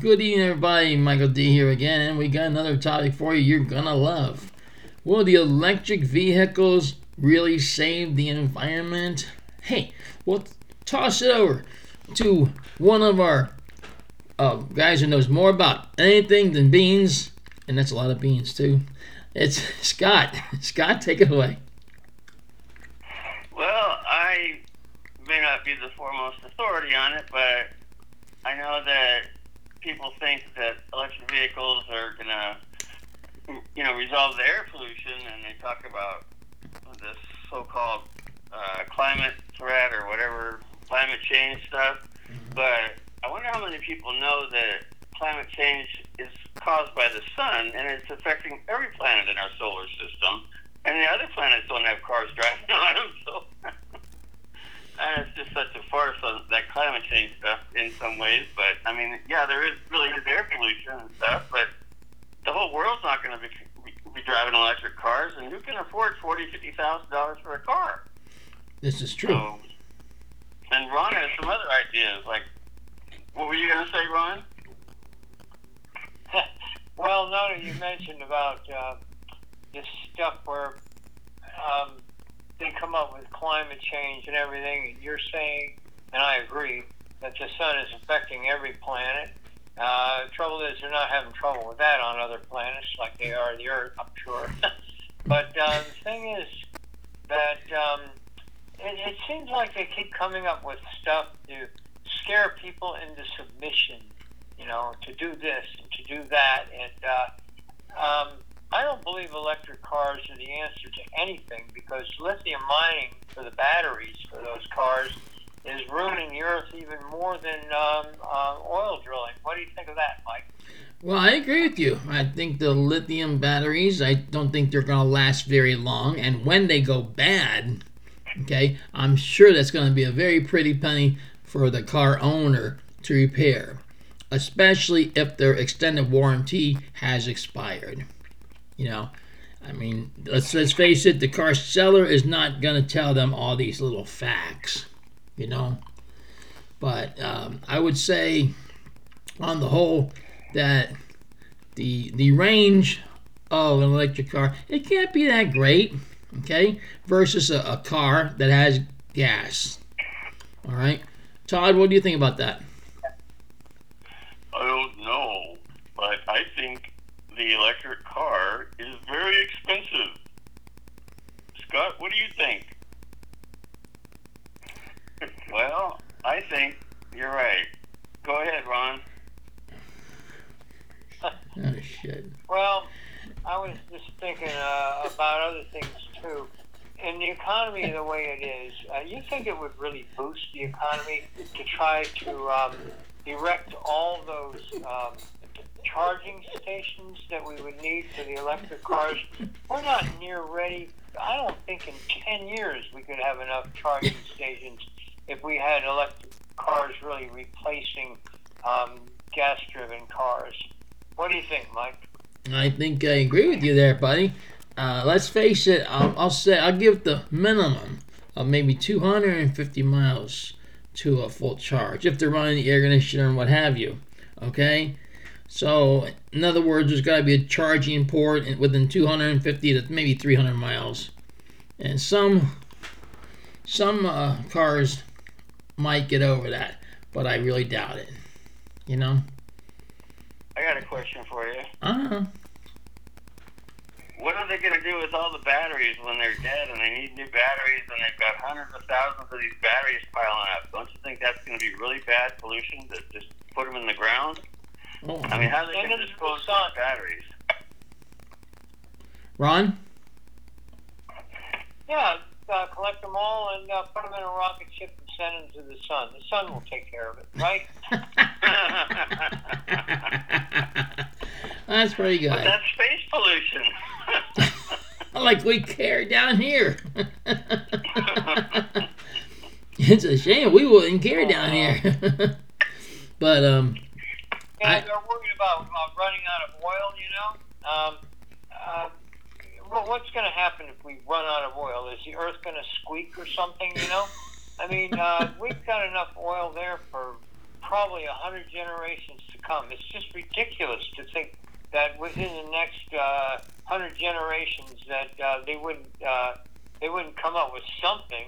Good evening, everybody. Michael D here again, and we got another topic for you you're gonna love. Will the electric vehicles really save the environment? Hey, we'll toss it over to one of our uh, guys who knows more about anything than beans, and that's a lot of beans too. It's Scott. Scott, take it away. Well, I may not be the foremost authority on it, but I know that people think that electric vehicles are going to, you know, resolve the air pollution, and they talk about this so-called uh, climate threat or whatever climate change stuff. But I wonder how many people know that climate change is caused by the sun, and it's affecting every planet in our solar system. And the other planets don't have cars driving on them, so and it's just such a farce on that climate change stuff in some ways. But I mean, yeah, there is really is air pollution and stuff, but the whole world's not going to be, be driving electric cars, and who can afford forty, fifty thousand dollars for a car? This is true. So, and Ron has some other ideas. Like, what were you going to say, Ron? well, now that you mentioned about uh, this stuff where um, they come up with climate change and everything, and you're saying, and I agree, that the sun is affecting every planet. Uh, trouble is, they're not having trouble with that on other planets like they are the Earth, I'm sure. but uh, the thing is that um, it, it seems like they keep coming up with stuff to scare people into submission, you know, to do this and to do that. And uh, um, I don't believe electric cars are the answer to anything because lithium mining for the batteries for those cars is ruining the earth even more than um, uh, oil drilling. What do you think of that, Mike? Well, I agree with you. I think the lithium batteries, I don't think they're going to last very long. And when they go bad, okay, I'm sure that's going to be a very pretty penny for the car owner to repair, especially if their extended warranty has expired. You know, I mean, let's let's face it, the car seller is not going to tell them all these little facts, you know. But um, I would say, on the whole, that the the range of an electric car it can't be that great, okay, versus a, a car that has gas. All right, Todd, what do you think about that? I don't know, but I think the electric car is very expensive. Scott, what do you think? well, I think you're right. Go ahead, Ron. oh shit. Well, I was just thinking uh, about other things too. In the economy the way it is, uh, you think it would really boost the economy to try to um, erect all those um, charging stations that we would need for the electric cars? We're not near ready. I don't think in 10 years we could have enough charging stations if we had electric cars really replacing um, gas driven cars. What do you think, Mike? I think I agree with you there, buddy. Uh, let's face it. I'll, I'll say I'll give the minimum of maybe 250 miles to a full charge if they're running the air conditioner and what have you. Okay. So, in other words, there's got to be a charging port within 250 to maybe 300 miles, and some some uh, cars might get over that, but I really doubt it. You know. I got a question for you. Uh huh. What are they going to do with all the batteries when they're dead and they need new batteries and they've got hundreds of thousands of these batteries piling up? Don't you think that's going to be really bad pollution to just put them in the ground? Oh, I mean, how are they Send going to them to the dispose of sun. batteries? Ron. Yeah, uh, collect them all and uh, put them in a rocket ship and send them to the sun. The sun will take care of it, right? That's pretty good. But that's space pollution. like we care down here. it's a shame we wouldn't care down here. but um, Yeah, I- they're worried about uh, running out of oil. You know, um, uh, what's going to happen if we run out of oil? Is the Earth going to squeak or something? You know, I mean, uh, we've got enough oil there for probably a hundred generations to come. It's just ridiculous to think that within the next uh, hundred generations that uh, they wouldn't uh, they wouldn't come up with something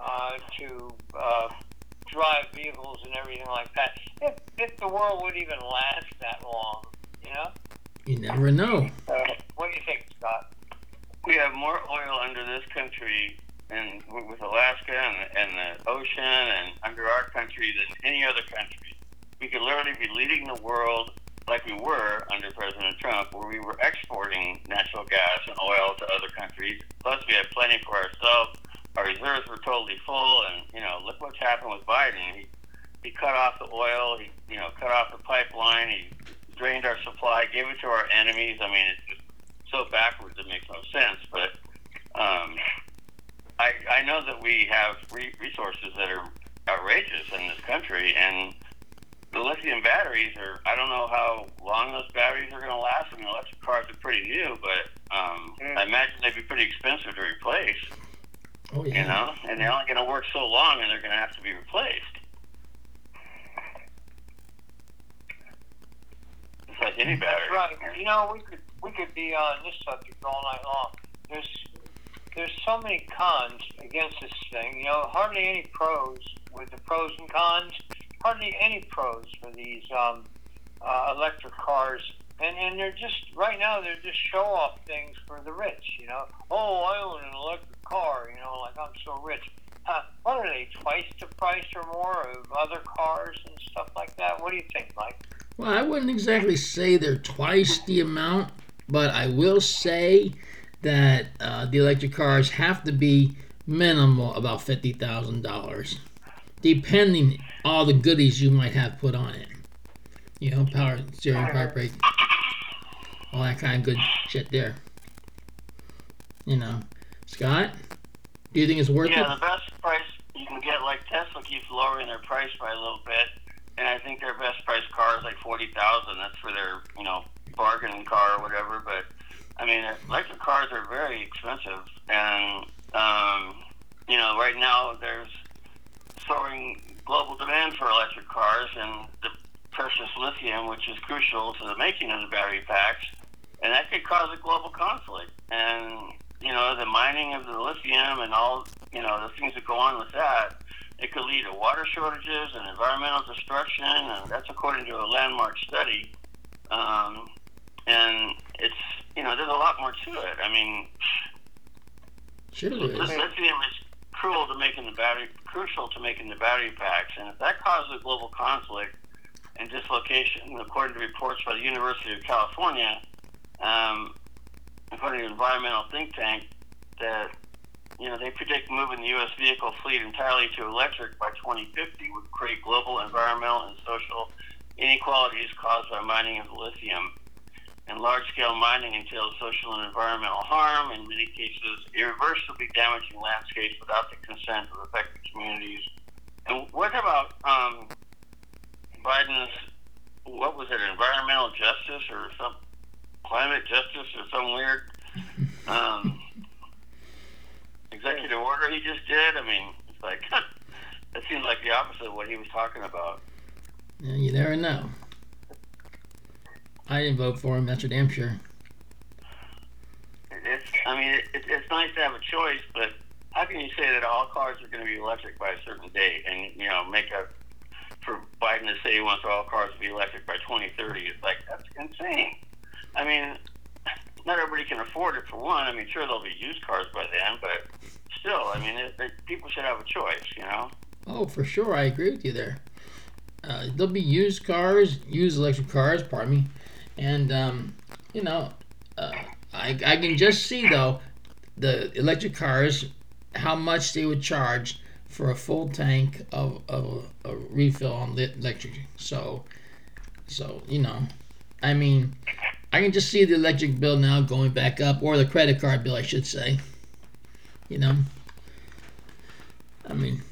uh, to uh, drive vehicles and everything like that. If, if the world would even last that long, you know. You never know. Uh, what do you think, Scott? We have more oil under this country and with Alaska and, and the ocean and under our country than any other country. We could literally be leading the world like we were under President Trump, where we were exporting natural gas and oil to other countries. Plus, we had plenty for ourselves. Our reserves were totally full, and you know, look what's happened with Biden. He he cut off the oil. He you know cut off the pipeline. He drained our supply, gave it to our enemies. I mean, it's just so backwards it makes no sense. But um, I I know that we have re- resources that are outrageous in this country, and the lithium batteries are I don't know how long those batteries are going to last. I mean, electric cars are pretty new, but um, I imagine they'd be pretty expensive to replace. Oh yeah. You know, and they're only going to work so long, and they're going to have to be replaced. It's like any battery. Right. You know, we could we could be on this subject all night long. There's there's so many cons against this thing. You know, hardly any pros with the pros and cons. Hardly any pros for these um, uh, electric cars, and and they're just right now they're just show off things for the rich. You know, oh I own an electric car. You know, like I'm so rich. Uh, what are they twice the price or more of other cars and stuff like that? What do you think, Mike? Well, I wouldn't exactly say they're twice the amount, but I will say that uh, the electric cars have to be minimal about fifty thousand dollars, depending all the goodies you might have put on it. You know, power steering, power brake, all that kind of good shit there. You know, Scott, do you think it's worth Yeah, it? Yeah, the best price you can get, like Tesla keeps lowering their price by a little bit, and I think their best price car is like forty thousand. That's for their you know bargain car or whatever. But I mean, electric cars are very expensive, and um, you know right now there's soaring global demand for electric cars and the precious lithium, which is crucial to the making of the battery packs, and that could cause a global conflict. And you know, the mining of the lithium and all, you know, the things that go on with that, it could lead to water shortages and environmental destruction, and that's according to a landmark study. Um, and it's, you know, there's a lot more to it. I mean, Sure is. lithium is cruel to making the battery, crucial to making the battery packs, and if that causes a global conflict and dislocation, according to reports by the University of California, um, to an environmental think tank, that you know they predict moving the U.S. vehicle fleet entirely to electric by 2050 would create global environmental and social inequalities caused by mining of lithium. And large-scale mining entails social and environmental harm, in many cases irreversibly damaging landscapes without the consent of affected communities. And what about um, Biden's, what was it, environmental justice or some climate justice or some weird um, executive order he just did? I mean, it's like, that seems like the opposite of what he was talking about. Yeah, you never know. I didn't vote for him. That's for damn sure. It's, I mean, it, it's nice to have a choice, but how can you say that all cars are going to be electric by a certain date, and you know, make a for Biden to say he wants all cars to be electric by 2030? It's like that's insane. I mean, not everybody can afford it for one. I mean, sure there'll be used cars by then, but still, I mean, it, it, people should have a choice, you know. Oh, for sure. I agree with you there. Uh, there'll be used cars, used electric cars, pardon me. And, um, you know, uh, I, I can just see, though, the electric cars, how much they would charge for a full tank of, of a refill on the electric. So, so, you know, I mean, I can just see the electric bill now going back up, or the credit card bill, I should say. You know, I mean,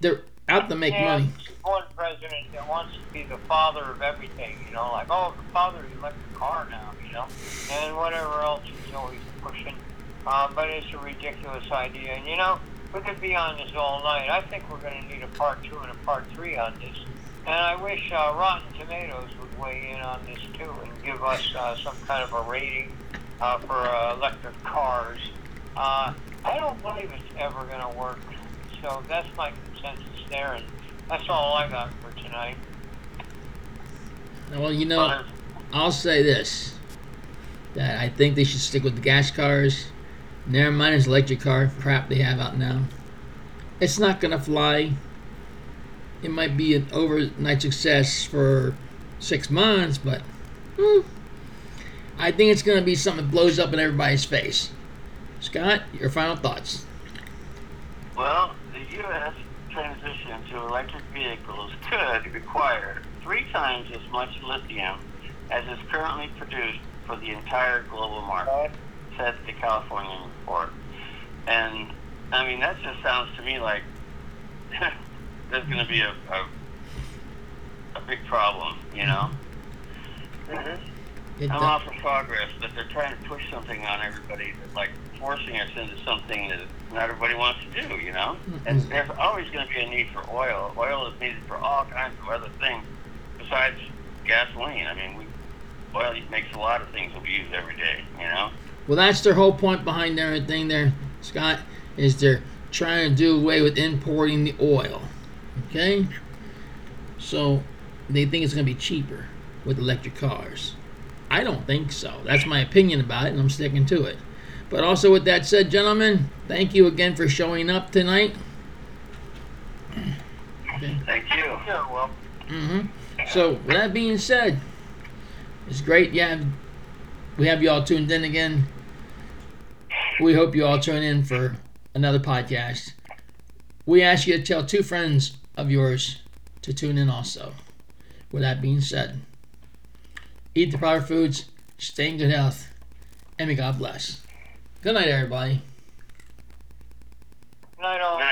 they're out to make money. one president that wants to be the father of everything, you know, like, oh, the father of the electric car now, you know, and whatever else he's always pushing. Uh, but it's a ridiculous idea. And, you know, we could be on this all night. I think we're going to need a part two and a part three on this. And I wish uh, Rotten Tomatoes would weigh in on this too and give us uh, some kind of a rating uh, for uh, electric cars. Uh, I don't believe it's ever going to work. So that's my consensus there, and that's all I got for tonight. Well, you know, I'll say this: that I think they should stick with the gas cars. Never mind this electric car crap they have out now. It's not gonna fly. It might be an overnight success for six months, but hmm, I think it's gonna be something that blows up in everybody's face. Scott, your final thoughts? Well, the U.S. transition to electric vehicles could require three times as much lithium as is currently produced for the entire global market, said the California report. And, I mean, that just sounds to me like there's going to be a, a, a big problem, you know? Mm-hmm. I'm do- all for progress, but they're trying to push something on everybody, like forcing us into something that not everybody wants to do, you know? And Mhm. there's always going to be a need for oil. Oil is needed for all kinds of other things besides gasoline. I mean, we, oil makes a lot of things that we use every day, you know? Well, that's their whole point behind everything there, Scott, is they're trying to do away with importing the oil. Okay? So they think it's going to be cheaper with electric cars. I don't think so. That's my opinion about it, and I'm sticking to it. But also, with that said, gentlemen, thank you again for showing up tonight. Okay. Thank you. Yeah, well, hmm So, with that being said, it's great. Yeah, we have you all tuned in again. We hope you all tune in for another podcast. We ask you to tell two friends of yours to tune in also. With that being said, eat the proper foods, stay in good health, and may God bless. Good night, everybody. night all. Night.